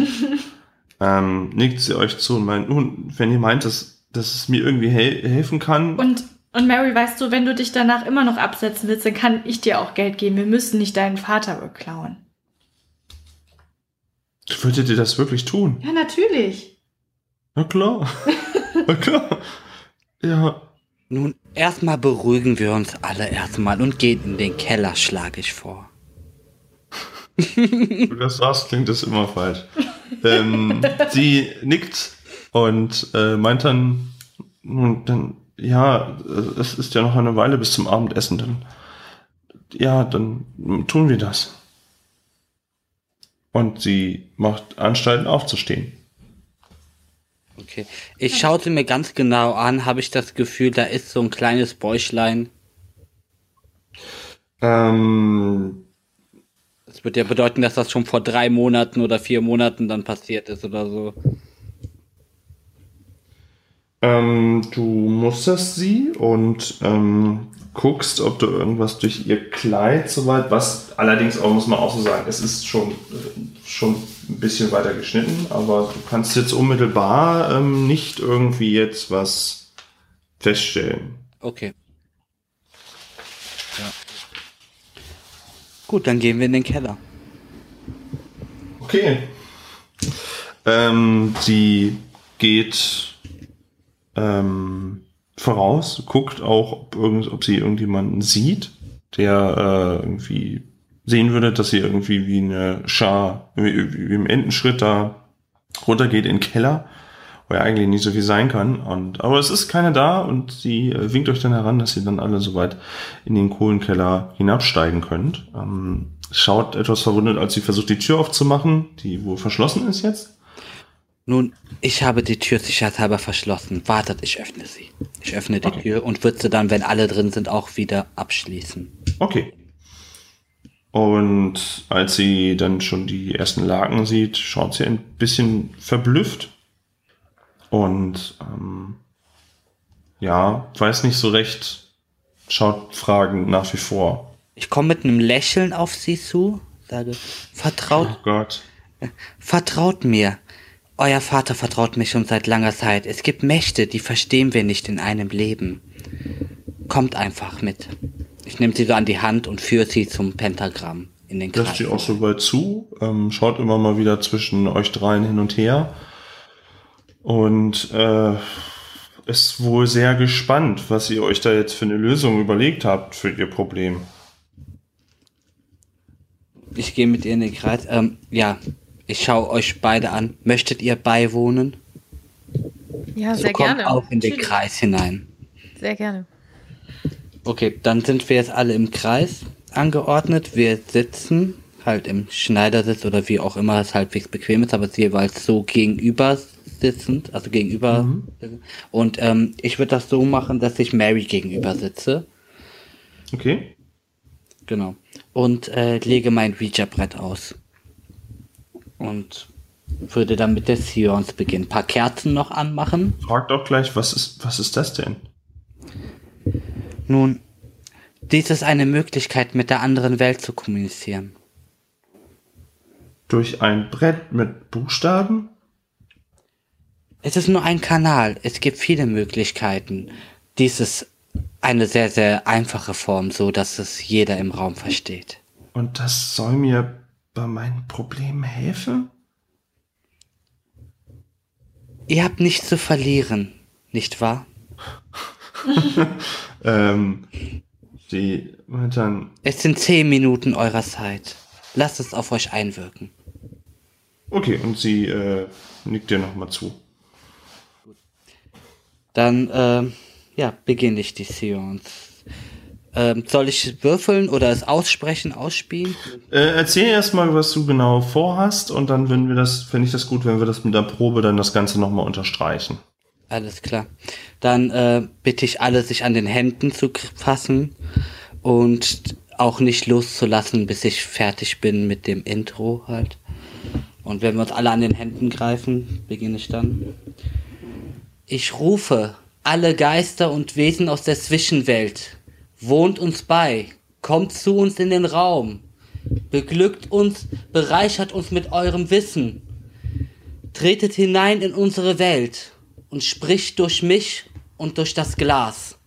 <laughs> ähm, nickt sie euch zu und meint, nun, wenn ihr meint, dass, dass es mir irgendwie hel helfen kann, Und, und Mary, weißt du, wenn du dich danach immer noch absetzen willst, dann kann ich dir auch Geld geben. Wir müssen nicht deinen Vater beklauen. würdet ihr das wirklich tun? Ja, natürlich. Na klar. <laughs> Na klar. Ja. Nun, erstmal beruhigen wir uns alle erstmal und gehen in den Keller, schlage ich vor. <laughs> Du das sagst, klingt das immer falsch. ähm, sie nickt und äh, meint dann, dann, ja, es ist ja noch eine Weile bis zum Abendessen, dann, ja, dann tun wir das. Und sie macht Anstalten aufzustehen. Okay. Ich schaute mir ganz genau an, habe ich das Gefühl, da ist so ein kleines Bäuchlein. Ähm, Das wird ja bedeuten, dass das schon vor drei Monaten oder vier Monaten dann passiert ist oder so. ähm, du musterst sie und ähm, guckst, ob du irgendwas durch ihr Kleid soweit, was allerdings auch, muss man auch so sagen, es ist schon, äh, schon ein bisschen weiter geschnitten, aber du kannst jetzt unmittelbar ähm, nicht irgendwie jetzt was feststellen. Okay. Ja. Gut, dann gehen wir in den Keller. Okay. Ähm, sie geht ähm, voraus, guckt auch, ob, irgend, ob sie irgendjemanden sieht, der äh, irgendwie sehen würde, dass sie irgendwie wie eine Schar, wie, wie im Entenschritt da runtergeht in den Keller, wo ja eigentlich nicht so viel sein kann. Und, aber es ist keiner da und sie äh, winkt euch dann heran, dass ihr dann alle soweit in den Kohlenkeller hinabsteigen könnt. Ähm, schaut etwas verwundert, als sie versucht, die Tür aufzumachen, die wohl verschlossen ist jetzt. Nun, ich habe die Tür sicherheitshalber verschlossen. Wartet, ich öffne sie. Ich öffne die Okay. Tür und würde sie dann, wenn alle drin sind, auch wieder abschließen. Okay. Und als sie dann schon die ersten Laken sieht, schaut sie ein bisschen verblüfft. Und ähm, ja, weiß nicht so recht, schaut fragend nach wie vor. Ich komme mit einem Lächeln auf sie zu, sage, vertraut, Oh Gott. vertraut mir. Euer Vater vertraut mir schon seit langer Zeit. Es gibt Mächte, die verstehen wir nicht in einem Leben. Kommt einfach mit. Ich nehme sie so an die Hand und führe sie zum Pentagramm in den Lässt Kreis. sie auch so weit zu, ähm, schaut immer mal wieder zwischen euch dreien hin und her. Und äh, ist wohl sehr gespannt, was ihr euch da jetzt für eine Lösung überlegt habt für ihr Problem. Ich gehe mit ihr in den Kreis. Ähm, ja, ich schaue euch beide an. Möchtet ihr beiwohnen? Ja, So sehr kommt gerne. auch in den. Kreis hinein. Sehr gerne. Okay, dann sind wir jetzt alle im Kreis angeordnet. Wir sitzen halt im Schneidersitz oder wie auch immer es halbwegs bequem ist, aber jeweils so gegenüber sitzend, also gegenüber. Und ähm, ich würde das so machen, dass ich Mary gegenüber sitze. Okay? Genau. Und äh, lege mein Ouija-Brett aus. Und würde dann mit der Seance beginnen. Ein paar Kerzen noch anmachen. Fragt auch gleich, was ist, was ist das denn? Nun, dies ist eine Möglichkeit, mit der anderen Welt zu kommunizieren. Durch ein Brett mit Buchstaben? Es ist nur ein Kanal. Es gibt viele Möglichkeiten. Dies ist eine sehr, sehr einfache Form, so dass es jeder im Raum versteht. Und das soll mir bei meinen Problemen helfen? Ihr habt nichts zu verlieren, nicht wahr? <laughs> Ähm, die meint dann, Es sind zehn Minuten eurer Zeit. Lasst es auf euch einwirken. okay, und sie äh, nickt dir nochmal zu. Dann, ähm, ja, beginne ich die Seance. Ähm, soll ich würfeln oder es aussprechen, ausspielen? Äh, erzähl erstmal, was du genau vorhast und dann wenn wir das, fände ich das gut, wenn wir das mit der Probe dann das Ganze nochmal unterstreichen. Alles klar. Dann äh, bitte ich alle, sich an den Händen zu fassen und auch nicht loszulassen, bis ich fertig bin mit dem Intro halt. Und wenn wir uns alle an den Händen greifen, beginne ich dann. Ich rufe alle Geister und Wesen aus der Zwischenwelt. Wohnt uns bei, kommt zu uns in den Raum, beglückt uns, bereichert uns mit eurem Wissen. Tretet hinein in unsere Welt und spricht durch mich und durch das Glas.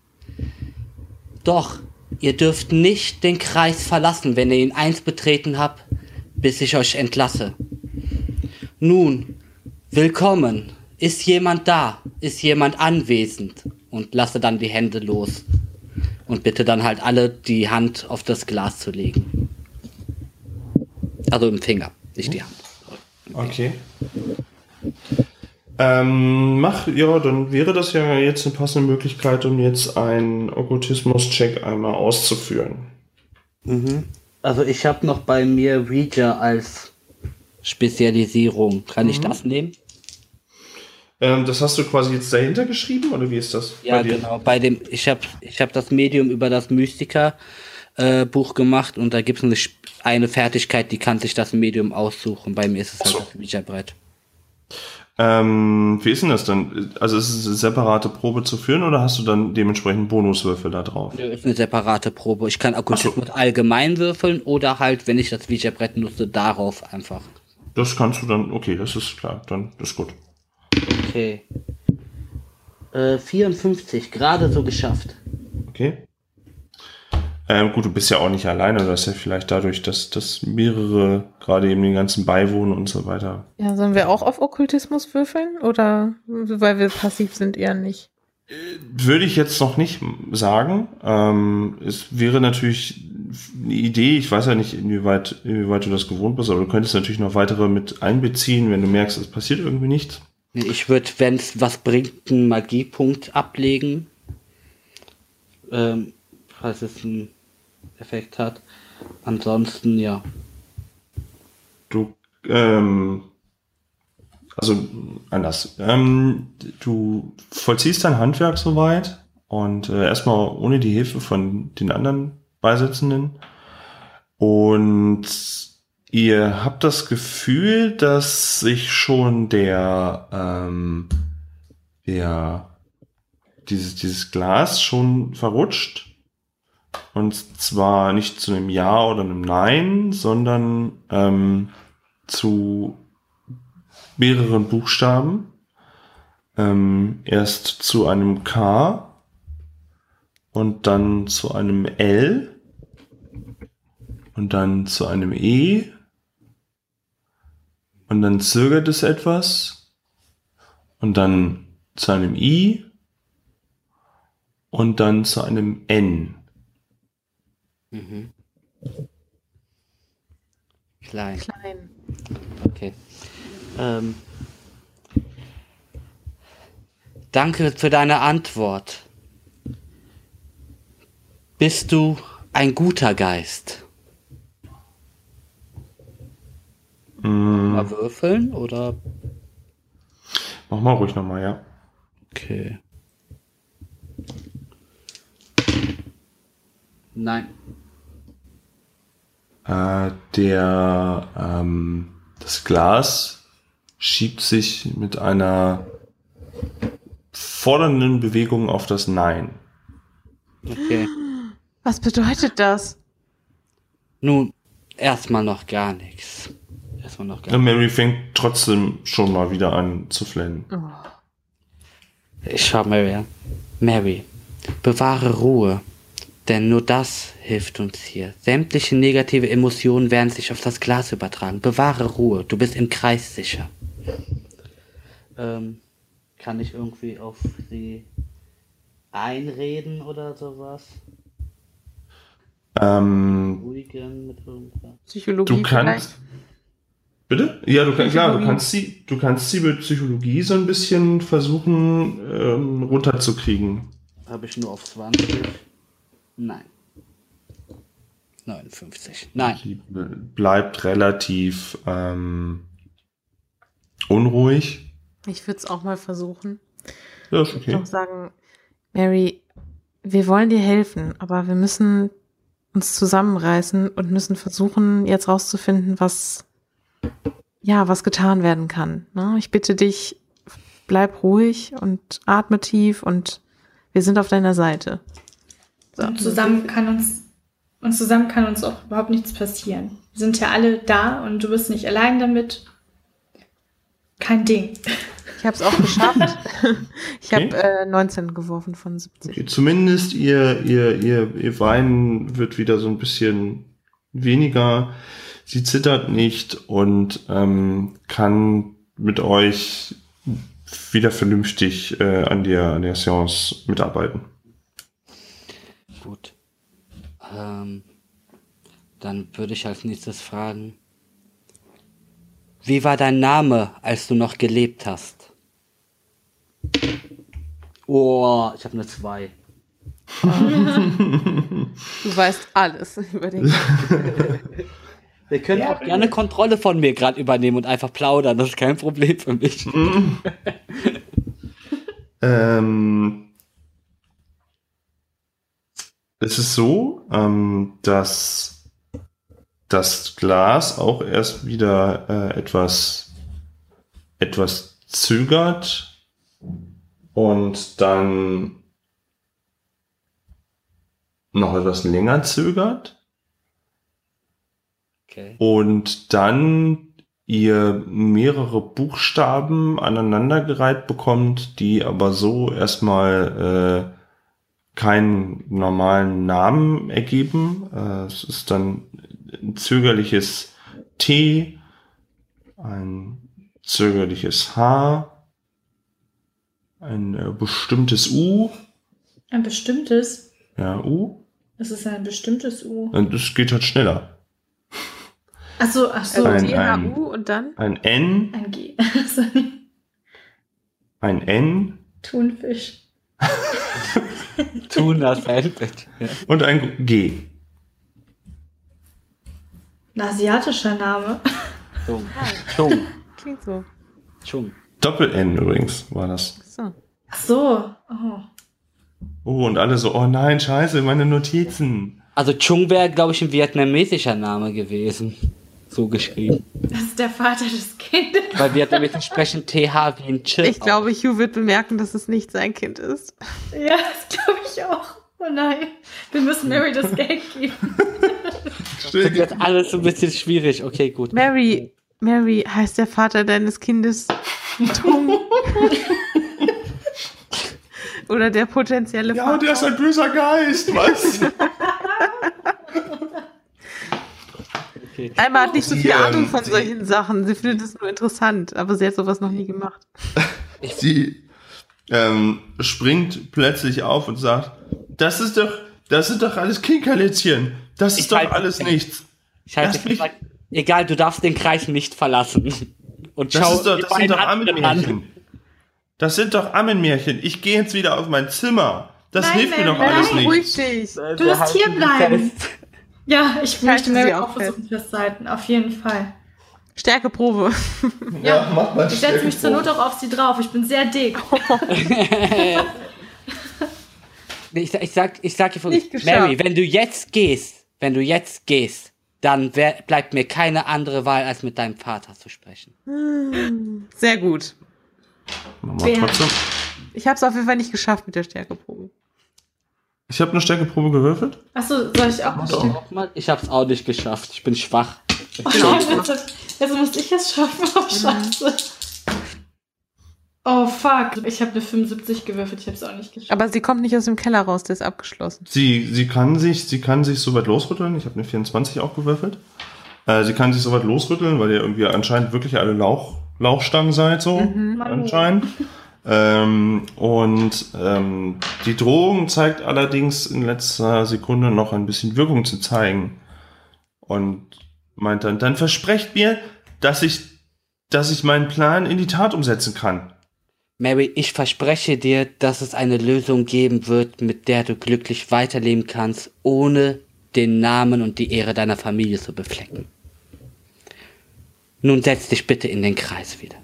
Doch, ihr dürft nicht den Kreis verlassen, wenn ihr ihn eins betreten habt, bis ich euch entlasse. Nun, willkommen. Ist jemand da? Ist jemand anwesend? Und lasse dann die Hände los. Und bitte dann halt alle die Hand auf das Glas zu legen. Also im Finger, nicht die Hand. Okay. Ähm, mach, ja, dann wäre das ja jetzt eine passende Möglichkeit, um jetzt einen Okkultismus-Check einmal auszuführen. Also ich habe noch bei mir Ouija als Spezialisierung. Kann ich das nehmen? Ähm, das hast du quasi jetzt dahinter geschrieben, oder wie ist das? Ja, bei dir? genau. Bei dem, ich habe ich hab das Medium über das Mystiker äh, gemacht und da gibt es eine, eine Fertigkeit, die kann sich das Medium aussuchen. Bei mir ist es halt so. das Ouija-Brett. Ähm, wie ist denn das dann? Also ist es eine separate Probe zu führen oder hast du dann dementsprechend Bonuswürfel da drauf? Das ist eine separate Probe. Ich kann Okkultismus allgemein würfeln oder halt, wenn ich das Ouija-Brett nutze, darauf einfach. das kannst du dann, okay, das ist klar, dann ist gut. Okay. Äh, 54, gerade so geschafft. Okay. Ähm, gut, du bist ja auch nicht alleine, du hast ja vielleicht dadurch, dass, dass mehrere, gerade eben den ganzen Beiwohnen und so weiter. Ja, sollen wir auch auf Okkultismus würfeln? Oder weil wir passiv sind, eher nicht? Würde ich jetzt noch nicht sagen. Ähm, es wäre natürlich eine Idee, ich weiß ja nicht, inwieweit, inwieweit du das gewohnt bist, aber du könntest natürlich noch weitere mit einbeziehen, wenn du merkst, es passiert irgendwie nichts. Ich würde, wenn es was bringt, einen Magiepunkt ablegen. Ähm, falls es einen Effekt hat. Ansonsten, ja. Du, ähm, also anders. Ähm, du vollziehst dein Handwerk soweit und äh, erstmal ohne die Hilfe von den anderen Beisitzenden. Und ihr habt das Gefühl, dass sich schon der, ähm, der dieses, dieses Glas schon verrutscht. Und zwar nicht zu einem Ja oder einem Nein, sondern ähm, zu mehreren Buchstaben. Ähm, erst zu einem K und dann zu einem L und dann zu einem E und dann zögert es etwas und dann zu einem I und dann zu einem N. Mhm. Klein. Klein. Okay. Ähm, danke für deine Antwort. Bist du ein guter Geist? Mm, Mal würfeln oder? mach mal ruhig nochmal, ja. Okay. Nein. Äh, der, ähm, das Glas schiebt sich mit einer fordernden Bewegung auf das Nein. Okay. Was bedeutet das? Nun, erstmal noch gar nichts. Erstmal noch gar Und Mary fängt trotzdem schon mal wieder an zu flennen. Ich schau Mary an. Mary, bewahre Ruhe, denn nur das hilft uns hier. Sämtliche negative Emotionen werden sich auf das Glas übertragen. Bewahre Ruhe, du bist im Kreis sicher. Ähm, kann ich irgendwie auf sie einreden oder sowas? Ähm, Ruhigen mit irgendwas? Psychologie du kannst. vielleicht? Bitte? Ja, du kannst, klar, du kannst sie, du kannst sie mit Psychologie so ein bisschen versuchen, ähm, runterzukriegen. Habe ich nur auf 20? Nein. 59. Nein. Sie be- bleibt relativ ähm, unruhig. Ich würde es auch mal versuchen. Ja, ist Ich okay. würde auch sagen, Mary, wir wollen dir helfen, aber wir müssen uns zusammenreißen und müssen versuchen, jetzt rauszufinden, was, ja, was getan werden kann. Ne? Ich bitte dich, bleib ruhig und atme tief und wir sind auf deiner Seite. So. Und zusammen kann uns und zusammen kann uns auch überhaupt nichts passieren. Wir sind ja alle da und du bist nicht allein damit. Kein Ding. Ich habe es auch geschafft. <laughs> ich Okay. habe äh, 19 geworfen von 70. okay. Zumindest ihr, ihr, ihr, ihr Weinen wird wieder so ein bisschen weniger. Sie zittert nicht und ähm, kann mit euch wieder vernünftig äh, an der, an der Seance mitarbeiten. Gut. Ähm, dann würde ich als nächstes fragen. Wie war dein Name, als du noch gelebt hast? Oh, ich habe eine 2. Du weißt alles über den. <laughs> Wir können auch gerne Kontrolle von mir gerade übernehmen und einfach plaudern. Das ist kein Problem für mich. <laughs> Ähm, es ist so, ähm, dass das Glas auch erst wieder äh, etwas, etwas zögert und dann noch etwas länger zögert Okay. und dann ihr mehrere Buchstaben aneinandergereiht bekommt, die aber so erstmal äh, keinen normalen Namen ergeben. Äh, es ist dann ein zögerliches T, ein zögerliches H, ein äh, bestimmtes U. Ein bestimmtes. Ja, U. Das ist ein bestimmtes U. Und das geht halt schneller. Ach so, ach so. Also Ein- ein- DHU und dann? Ein N, Ein G. <laughs> ein N Thunfisch. <laughs> <laughs> Tuna Sandwich. Ja. und ein G. Ein asiatischer Name. Chung. Chung. Klingt so. Chung. Doppel-N übrigens war das. So. Ach so. Oh. Oh, und alle so, oh nein, scheiße, meine Notizen. Also Chung wäre, glaube ich, ein vietnamesischer Name gewesen. So geschrieben. Das ist der Vater des Kindes. Weil Vietnamesen sprechen TH wie ein Ch. Ich glaube, Hugh wird bemerken, dass es nicht sein Kind ist. Ja, das glaube ich auch. Oh nein. Wir müssen Mary das Geld geben. Das wird jetzt alles ein bisschen schwierig. Okay, gut. Mary, Mary heißt der Vater deines Kindes Tung. Oder der potenzielle Ja, Vater. der ist ein böser Geist, was? <laughs> Okay. Alma hat nicht so viel ähm, Ahnung von solchen Sachen. Sie findet es nur interessant, aber sie hat sowas noch nie gemacht. Sie ähm, springt plötzlich auf und sagt, das ist doch, das ist doch alles Kinkerlitzchen. Das ist Ich doch halte alles nichts. Ich halte mich- gesagt, egal, du darfst den Kreis nicht verlassen. Und Das, schau ist doch, das sind doch Ammenmärchen. Das sind doch Ammenmärchen. Ich gehe jetzt wieder auf mein Zimmer. Das Nein, hilft mir doch nein, alles nein. Ruhig dich. an. Du musst hier bleiben. Ja, ich möchte sie auch versuchen festzuhalten. Auf jeden Fall. Stärkeprobe. <laughs> Ja, mach mal. Ich setze mich zur Not auch auf sie drauf. Ich bin sehr dick. <laughs> <laughs> Nee, Ich, ich sag, ich sag dir von. Mary, wenn du jetzt gehst, wenn du jetzt gehst, dann wär, bleibt mir keine andere Wahl, als mit deinem Vater zu sprechen. Sehr gut. Ich habe es auf jeden Fall nicht geschafft mit der Stärkeprobe. Ich habe eine Stärkeprobe gewürfelt. Achso, soll ich auch bestimmen? Nochmal, ich hab's auch nicht geschafft. Ich bin schwach. Oh nein, jetzt, jetzt muss ich es schaffen. Oh, scheiße. Oh, fuck. Ich habe eine 75 gewürfelt. Ich habe es auch nicht geschafft. Aber sie kommt nicht aus dem Keller raus, der ist abgeschlossen. Sie, sie kann sich, sie kann sich so weit losrütteln. Ich habe eine 24 auch gewürfelt. Äh, sie kann sich so weit losrütteln, weil ihr irgendwie anscheinend wirklich alle Lauch, Lauchstangen seid, so anscheinend. Ähm, und ähm, die Drohung zeigt allerdings in letzter Sekunde noch ein bisschen Wirkung zu zeigen. Und meint dann, dann versprecht mir, dass ich, dass ich meinen Plan in die Tat umsetzen kann. Mary, ich verspreche dir, dass es eine Lösung geben wird, mit der du glücklich weiterleben kannst, ohne den Namen und die Ehre deiner Familie zu beflecken. Nun setz dich bitte in den Kreis wieder.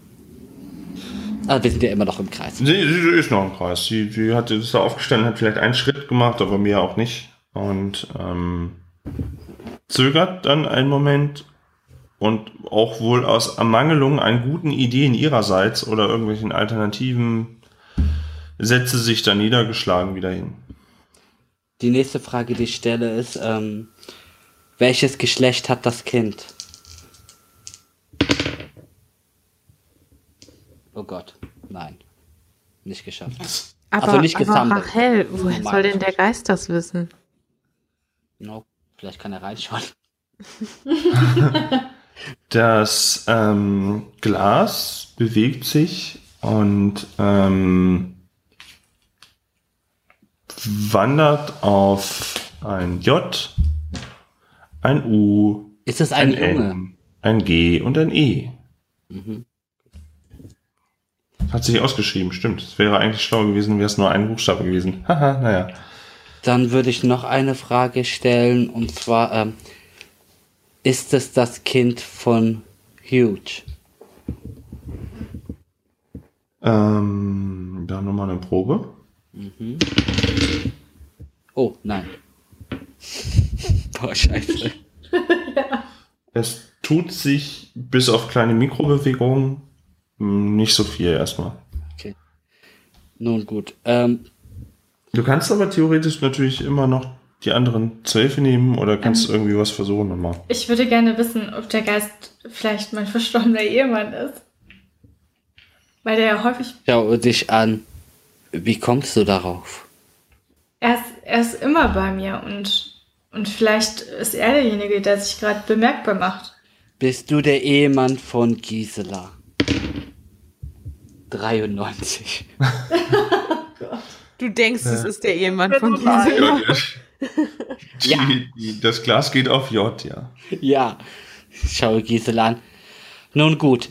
Also wir sind ja immer noch im Kreis. Sie, sie ist noch im Kreis. Sie, sie hat ist da aufgestanden, hat vielleicht einen Schritt gemacht, aber mehr auch nicht. Und ähm, zögert dann einen Moment und auch wohl aus Ermangelung an guten Ideen ihrerseits oder irgendwelchen Alternativen setzt sie sich dann niedergeschlagen wieder hin. Die nächste Frage, die ich stelle, ist, ähm, welches Geschlecht hat das Kind? Oh Gott, nein. Nicht geschafft. Aber, Also nicht aber gesammelt. Rachel, woher Normal. soll denn der Geist das wissen? No, vielleicht kann er reinschauen. <laughs> Das ähm, Glas bewegt sich und ähm, wandert auf ein J, ein U, Ist es ein, ein Junge? N, ein G und ein E. Mhm. Hat sich ausgeschrieben, stimmt. Es wäre eigentlich schlau gewesen, wäre es nur ein Buchstabe gewesen. <laughs> Haha, naja. Dann würde ich noch eine Frage stellen, und zwar, ähm, ist es das Kind von Huge? Ähm, da nochmal eine Probe. Oh, nein. <laughs> Boah, scheiße. Es tut sich bis auf kleine Mikrobewegungen nicht so viel erstmal. Nun gut. Ähm, Du kannst aber theoretisch natürlich immer noch die anderen Zwölfe nehmen oder kannst du irgendwie was versuchen nochmal? Ich würde gerne wissen, ob der Geist vielleicht mein verstorbener Ehemann ist. Weil der ja häufig. Schau dich an. Wie kommst du darauf? Er ist, er ist immer bei mir und, und vielleicht ist er derjenige, der sich gerade bemerkbar macht. Bist du der Ehemann von Gisela? 93. <laughs> Du denkst, es ist der Ehemann von Gisela. Ja. Die, die, das Glas geht auf J, ja. Ja, schau Gisela an. Nun gut.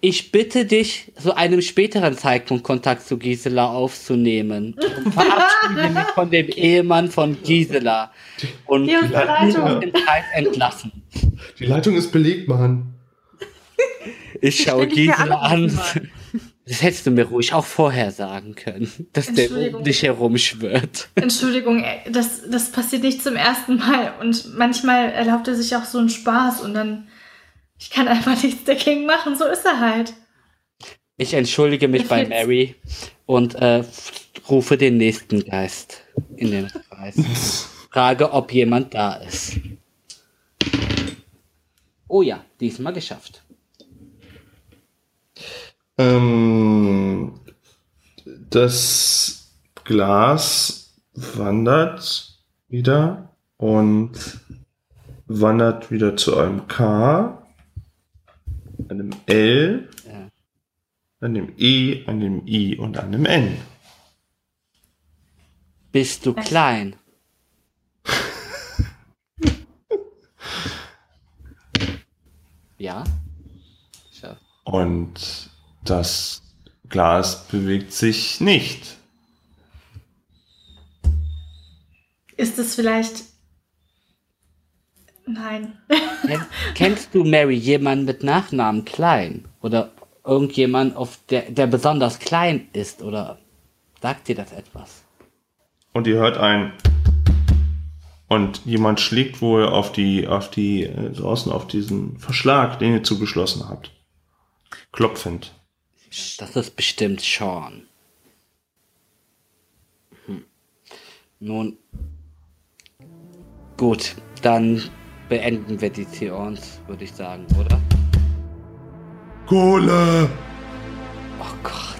Ich bitte dich, zu einem späteren Zeitpunkt Kontakt zu Gisela aufzunehmen. Und <laughs> verabschiede mich von dem Ehemann von Gisela. Und die Leitung. dem Kreis entlassen. Die Leitung ist belegt, Mann. Ich schaue Ich Gisela an. Das hättest du mir ruhig auch vorher sagen können, dass der um dich herumschwirrt. Entschuldigung, das, das passiert nicht zum ersten Mal. Und manchmal erlaubt er sich auch so einen Spaß und dann. Ich kann einfach <laughs> nichts dagegen machen, so ist er halt. Ich entschuldige mich bei Mary und äh, rufe den nächsten Geist in den Kreis. <laughs> Frage, ob jemand da ist. Oh ja, diesmal geschafft. Ähm, das Glas wandert wieder und wandert wieder zu einem K, einem L, Ja. einem E, einem I und einem N. Bist du klein? <laughs> ja? Und das Glas bewegt sich nicht. Ist es vielleicht. Nein. Kenn, kennst du Mary jemanden mit Nachnamen Klein? Oder irgendjemand, auf der, der besonders klein ist? Oder sagt dir das etwas? Und ihr hört ein. Und jemand schlägt wohl auf die, auf die, äh, draußen auf diesen Verschlag, den ihr zugeschlossen habt. Klopfend. Das ist bestimmt Sean. Hm. Nun. Gut, dann beenden wir die Seance, würde ich sagen, oder? Kohle! Oh Gott.